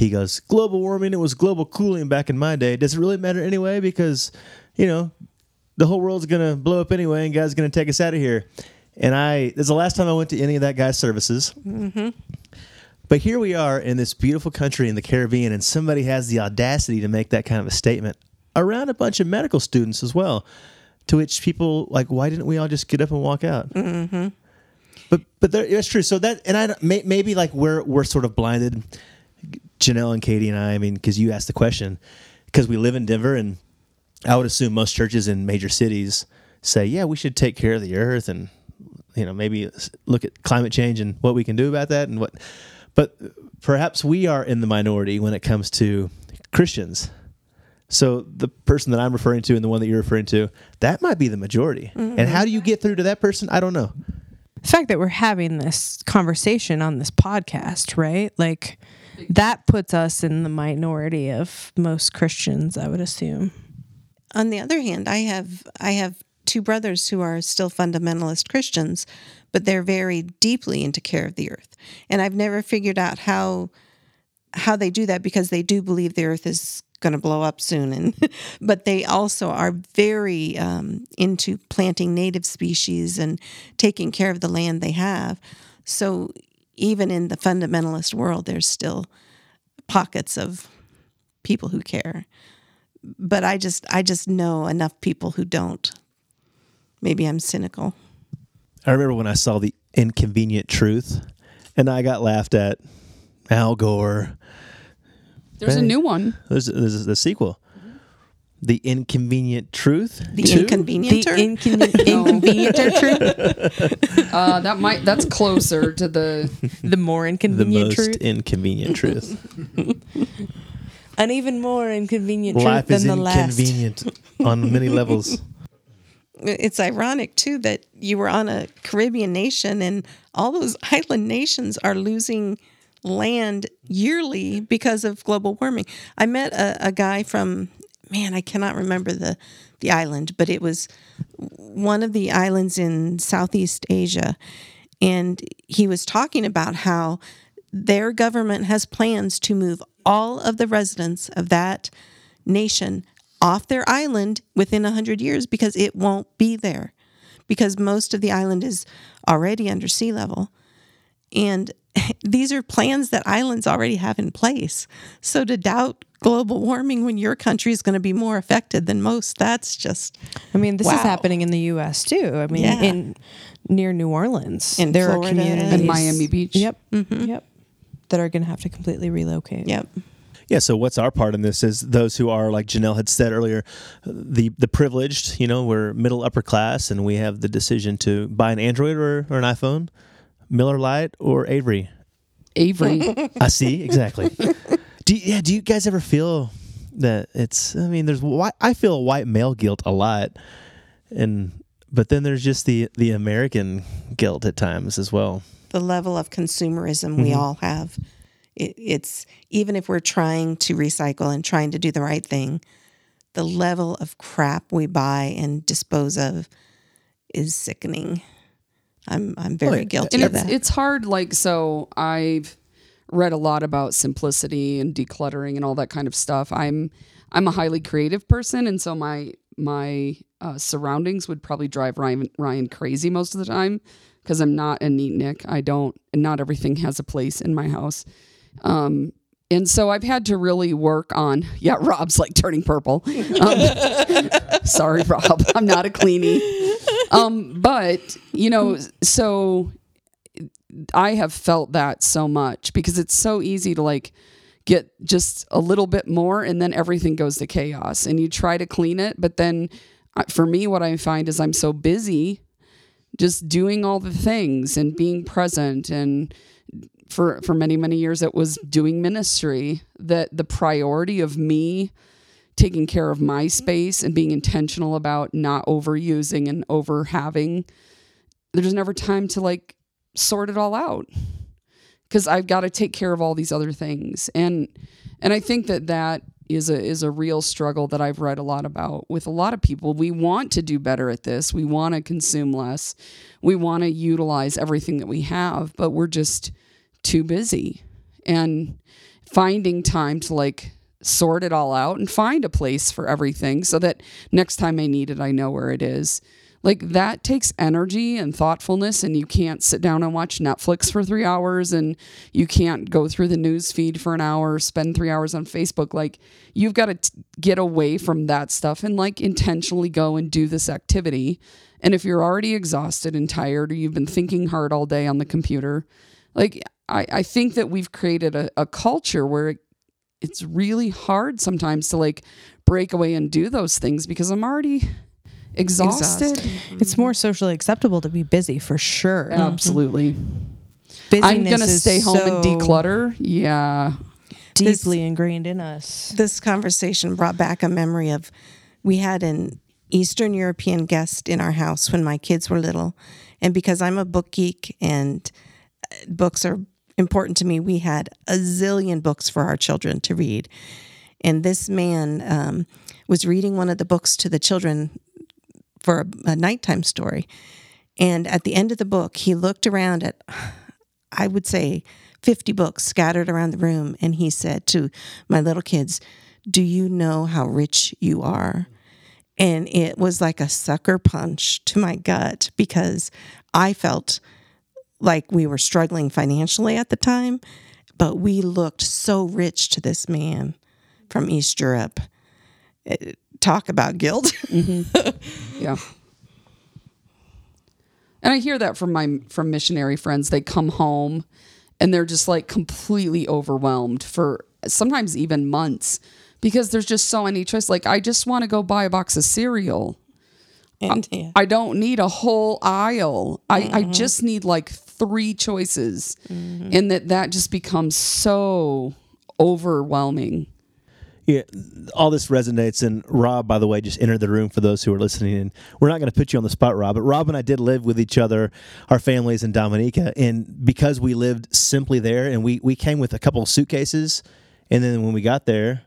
He goes, global warming, it was global cooling back in my day. Does it really matter anyway? Because, you know, the whole world's gonna blow up anyway, and God's gonna take us out of here. And I, this is the last time I went to any of that guy's services. But here we are in this beautiful country in the Caribbean, and somebody has the audacity to make that kind of a statement around a bunch of medical students as well. To which people like, why didn't we all just get up and walk out? Mm-hmm. But but that's true. So that and I may, maybe like we're we're sort of blinded, Janel and Katie and I. I mean, because you asked the question, because we live in Denver, and I would assume most churches in major cities say, yeah, we should take care of the earth and you know maybe look at climate change and what we can do about that and what but perhaps we are in the minority when it comes to christians so the person that i'm referring to and the one that you're referring to that might be the majority mm-hmm. and how do you get through to that person i don't know the fact that we're having this conversation on this podcast, right? Like that puts us in the minority of most Christians, I would assume. On the other hand, I have I have two brothers who are still fundamentalist Christians, but they're very deeply into care of the earth. And I've never figured out how how they do that because they do believe the earth is going to blow up soon and but they also are very um, into planting native species and taking care of the land they have so even in the fundamentalist world there's still pockets of people who care. But i just i just know enough people who don't. Maybe i'm cynical. I remember when i saw the inconvenient truth and i got laughed at. Al gore. There's a new one. there's, there's the sequel the inconvenient truth the Two? inconvenient The inconven- inconvenient truth, Uh, that might that's closer to the the more inconvenient. the inconvenient most truth, inconvenient truth an even more inconvenient Life truth is than the last. Life inconvenient on many levels. it's ironic too that you were on a Caribbean nation and all those island nations are losing land yearly because of global warming. I met a, a guy from man, I cannot remember the the island, but it was one of the islands in Southeast Asia, and he was talking about how their government has plans to move all of the residents of that nation off their island within 100 years because it won't be there because most of the island is already under sea level. And these are plans that islands already have in place so to doubt global warming when your country is going to be more affected than most that's just I mean, this is happening in the U.S. too. I mean, Yeah. in near New Orleans, In there Florida. are communities in Miami Beach. Yep, mm-hmm. yep, that are going to have to completely relocate. yep Yeah, so what's our part in this is those who are like Janel had said earlier, the the privileged, you know, we're middle upper class and we have the decision to buy an Android or, or an iPhone, Miller Lite or Avery. Avery. I see, exactly. do you, yeah, do you guys ever feel that it's I mean, there's white I feel white male guilt a lot and but then there's just the the American guilt at times as well. the level of consumerism we mm-hmm. all have. It, it's even if we're trying to recycle and trying to do the right thing, the level of crap we buy and dispose of is sickening. I'm I'm very yeah. guilty and of it's that. it's hard like so i've read a lot about simplicity and decluttering and all that kind of stuff i'm i'm a highly creative person and so my my uh, surroundings would probably drive ryan ryan crazy most of the time because i'm not a neat nick i don't and not everything has a place in my house um and so I've had to really work on. Yeah, Rob's like turning purple. Um, sorry, Rob. I'm not a cleanie. Um, but you know, so I have felt that so much because it's so easy to like get just a little bit more and then everything goes to chaos and you try to clean it. But then uh, for me, what I find is I'm so busy just doing all the things and being present and for for many many years it was doing ministry that the priority of me taking care of my space and being intentional about not overusing and over having there's never time to like sort it all out because I've got to take care of all these other things and and I think that that is a is a real struggle that I've read a lot about with a lot of people. We want to do better at this. We want to consume less. We want to utilize everything that we have, but we're just too busy. And finding time to like sort it all out and find a place for everything so that next time I need it, I know where it is. Like that takes energy and thoughtfulness, and you can't sit down and watch Netflix for three hours, and you can't go through the news feed for an hour, spend three hours on Facebook. Like you've got to t- get away from that stuff and like intentionally go and do this activity. And if you're already exhausted and tired, or you've been thinking hard all day on the computer, like I, I think that we've created a, a culture where it, it's really hard sometimes to like break away and do those things because I'm already exhausted. It's more socially acceptable to be busy for sure. Absolutely. Busyness I'm gonna stay home and declutter. Yeah. Deeply ingrained in us. this conversation brought back a memory of we had an Eastern European guest in our house when my kids were little. And because I'm a book geek and uh, books are important to me, we had a zillion books for our children to read. And this man um, was reading one of the books to the children for a, a nighttime story. And at the end of the book, he looked around at, I would say, 50 books scattered around the room. And he said to my little kids, Do you know how rich you are? And it was like a sucker punch to my gut because I felt like we were struggling financially at the time, but we looked so rich to this man from East Europe. Eh, Talk about guilt. Yeah. And I hear that from my from missionary friends. They come home and they're just like completely overwhelmed for sometimes even months because there's just so many choices. Like I just want to go buy a box of cereal. And yeah. I don't need a whole aisle. I, I mm-hmm. just need like three choices. Mm-hmm. And that that just becomes so overwhelming. Yeah, all this resonates. And Rob, by the way, just entered the room for those who are listening. And we're not going to put you on the spot, Rob, but Rob and I did live with each other, our families in Dominica. And because we lived simply there and we, we came with a couple of suitcases. And then when we got there,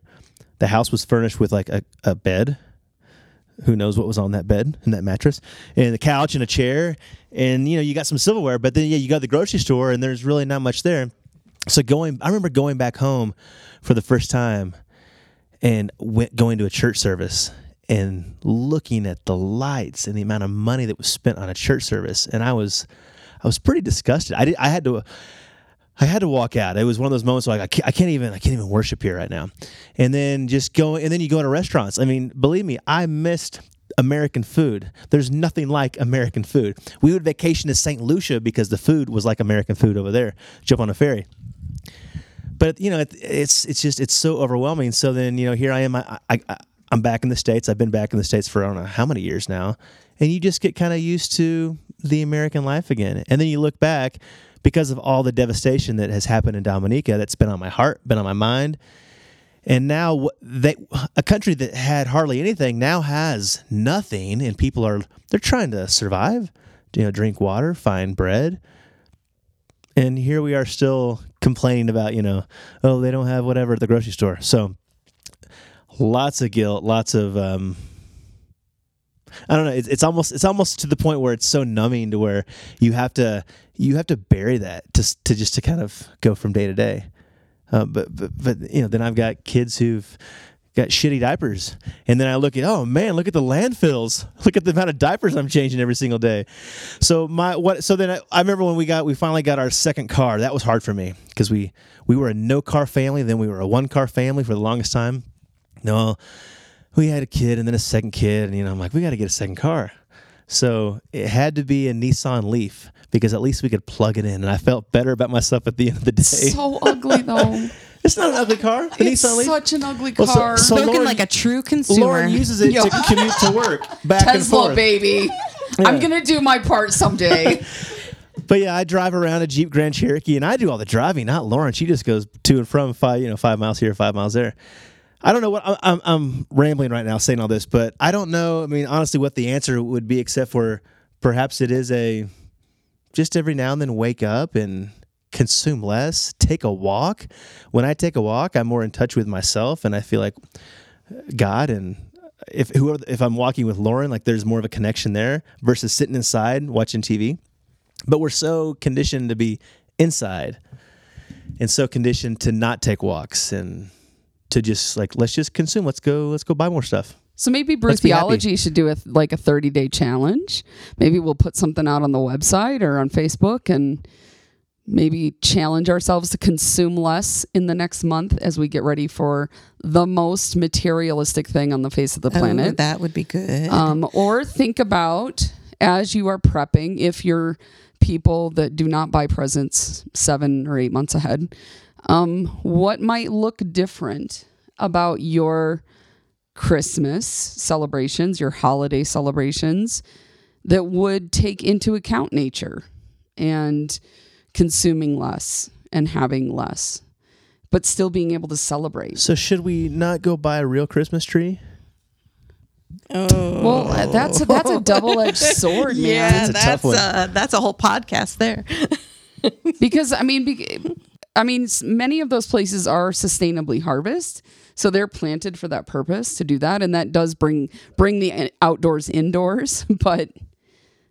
the house was furnished with like a, a bed. Who knows what was on that bed and that mattress, and the couch and a chair, and you know you got some silverware. But then yeah, you go to the grocery store and there's really not much there. So going, I remember going back home for the first time and went going to a church service and looking at the lights and the amount of money that was spent on a church service and I was I was pretty disgusted. I did, I had to I had to walk out. It was one of those moments like I can't, I can't even I can't even worship here right now. And then just go and then you go to restaurants. I mean, believe me, I missed American food. There's nothing like American food. We would vacation to St. Lucia because the food was like American food over there. Jump on a ferry but you know, it, it's it's just it's so overwhelming. So then you know, here I am. I, I I'm back in the states. I've been back in the states for I don't know how many years now, and you just get kind of used to the American life again. And then you look back because of all the devastation that has happened in Dominica. That's been on my heart, been on my mind. And now they, a country that had hardly anything now has nothing, and people are they're trying to survive. You know, drink water, find bread, and here we are still complaining about you know oh they don't have whatever at the grocery store so lots of guilt lots of um i don't know it's, it's almost it's almost to the point where it's so numbing to where you have to you have to bury that to, to just to kind of go from day to day uh, but, but but you know then i've got kids who've got shitty diapers. And then I look at, oh man, look at the landfills. Look at the amount of diapers I'm changing every single day. So my what? So then I, I remember when we got we finally got our second car. That was hard for me because we we were a no car family. Then we were a one car family for the longest time. No, we had a kid and then a second kid, and you know I'm like we got to get a second car. So it had to be a Nissan Leaf because at least we could plug it in, and I felt better about myself at the end of the day. So ugly though. It's not an ugly car. The it's Nissan Leaf. such an ugly Well, so- car. so Spoken Lauren- like a true consumer. Lauren uses it Yo. to commute to work back and Tesla, forth. baby. I'm gonna do my part someday. But yeah, I drive around a Jeep Grand Cherokee, and I do all the driving. Not Lauren; she just goes to and from five, you know, five miles here, five miles there. I don't know what I'm, I'm, rambling right now saying all this, but I don't know. I mean, honestly, what the answer would be, except for perhaps it is a just every now and then wake up and consume less, take a walk. When I take a walk, I'm more in touch with myself, and I feel like God and if whoever if I'm walking with Lauren, like there's more of a connection there versus sitting inside watching TV. But we're so conditioned to be inside and so conditioned to not take walks and to just like let's just consume. Let's go let's go buy more stuff. So maybe Brew Let's happy. Theology should do a like a 30 day challenge. Maybe we'll put something out on the website or on Facebook and maybe challenge ourselves to consume less in the next month as we get ready for the most materialistic thing on the face of the Oh, planet. that would be good. Um, or think about as you are prepping, if you're people that do not buy presents seven or eight months ahead, um, what might look different about your Christmas celebrations, your holiday celebrations that would take into account nature and consuming less and having less, but still being able to celebrate. So should we not go buy a real Christmas tree? oh. Well, uh, that's a, that's a double edged sword, man. yeah, That's a that's tough one. uh, that's a whole podcast there. because I mean, be, I mean, many of those places are sustainably harvest, so they're planted for that purpose to do that, and that does bring bring the uh, outdoors indoors. But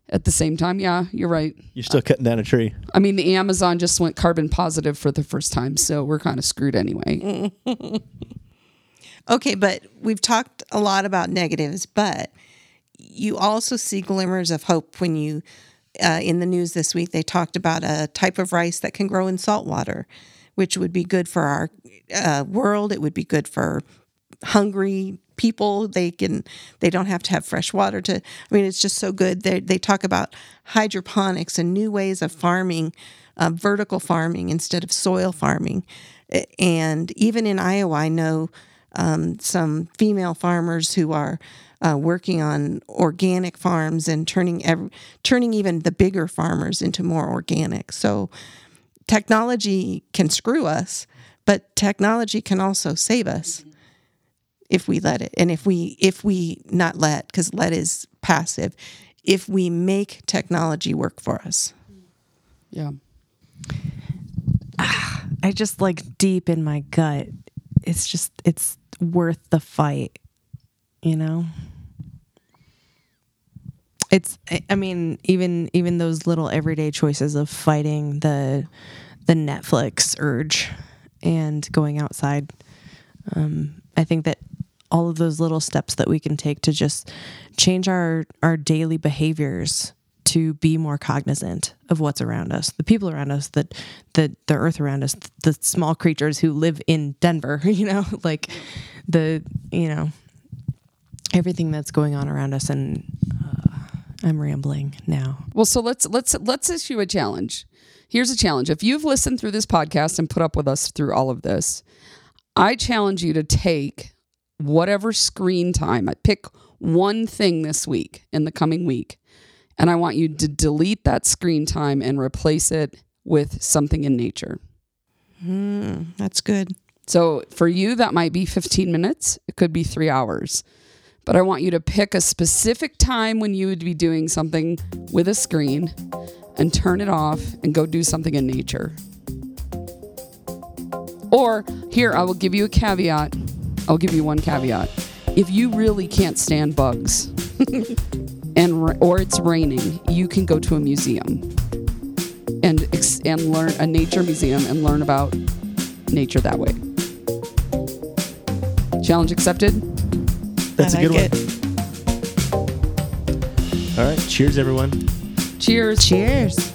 at the same time, yeah, you're right. You're still cutting down a tree. I mean, the Amazon just went carbon positive for the first time, so we're kind of screwed anyway. Okay, but we've talked a lot about negatives, but you also see glimmers of hope when you, uh, in the news this week, they talked about a type of rice that can grow in salt water, which would be good for our uh, world. It would be good for hungry people. They can, they don't have to have fresh water to, I mean, it's just so good. They, they talk about hydroponics and new ways of farming, uh, vertical farming instead of soil farming. And even in Iowa, I know um, some female farmers who are uh, working on organic farms and turning ev- turning even the bigger farmers into more organic. So technology can screw us, but technology can also save us. if we let it and if we if we not let because let is passive if we make technology work for us Yeah. I just like deep in my gut. It's just it's worth the fight, you know. It's I- mean even even those little everyday choices of fighting the the Netflix urge and going outside. Um, I think that all of those little steps that we can take to just change our our daily behaviors to be more cognizant of what's around us, the people around us, that the the earth around us, the small creatures who live in Denver, you know, like the you know everything that's going on around us and uh, I'm rambling now. Well, so let's let's let's issue a challenge. Here's a challenge. If you've listened through this podcast and put up with us through all of this, I challenge you to take whatever screen time. I pick one thing this week in the coming week, and I want you to delete that screen time and replace it with something in nature. mm, that's good So for you, that might be 15 minutes. It could be three hours. But I want you to pick a specific time when you would be doing something with a screen and turn it off and go do something in nature. Or here, I will give you a caveat. I'll give you one caveat. If you really can't stand bugs and or it's raining, you can go to a museum and and learn a nature museum and learn about nature that way. Challenge accepted. That's I a good like one. All right. Cheers, everyone. Cheers. Cheers.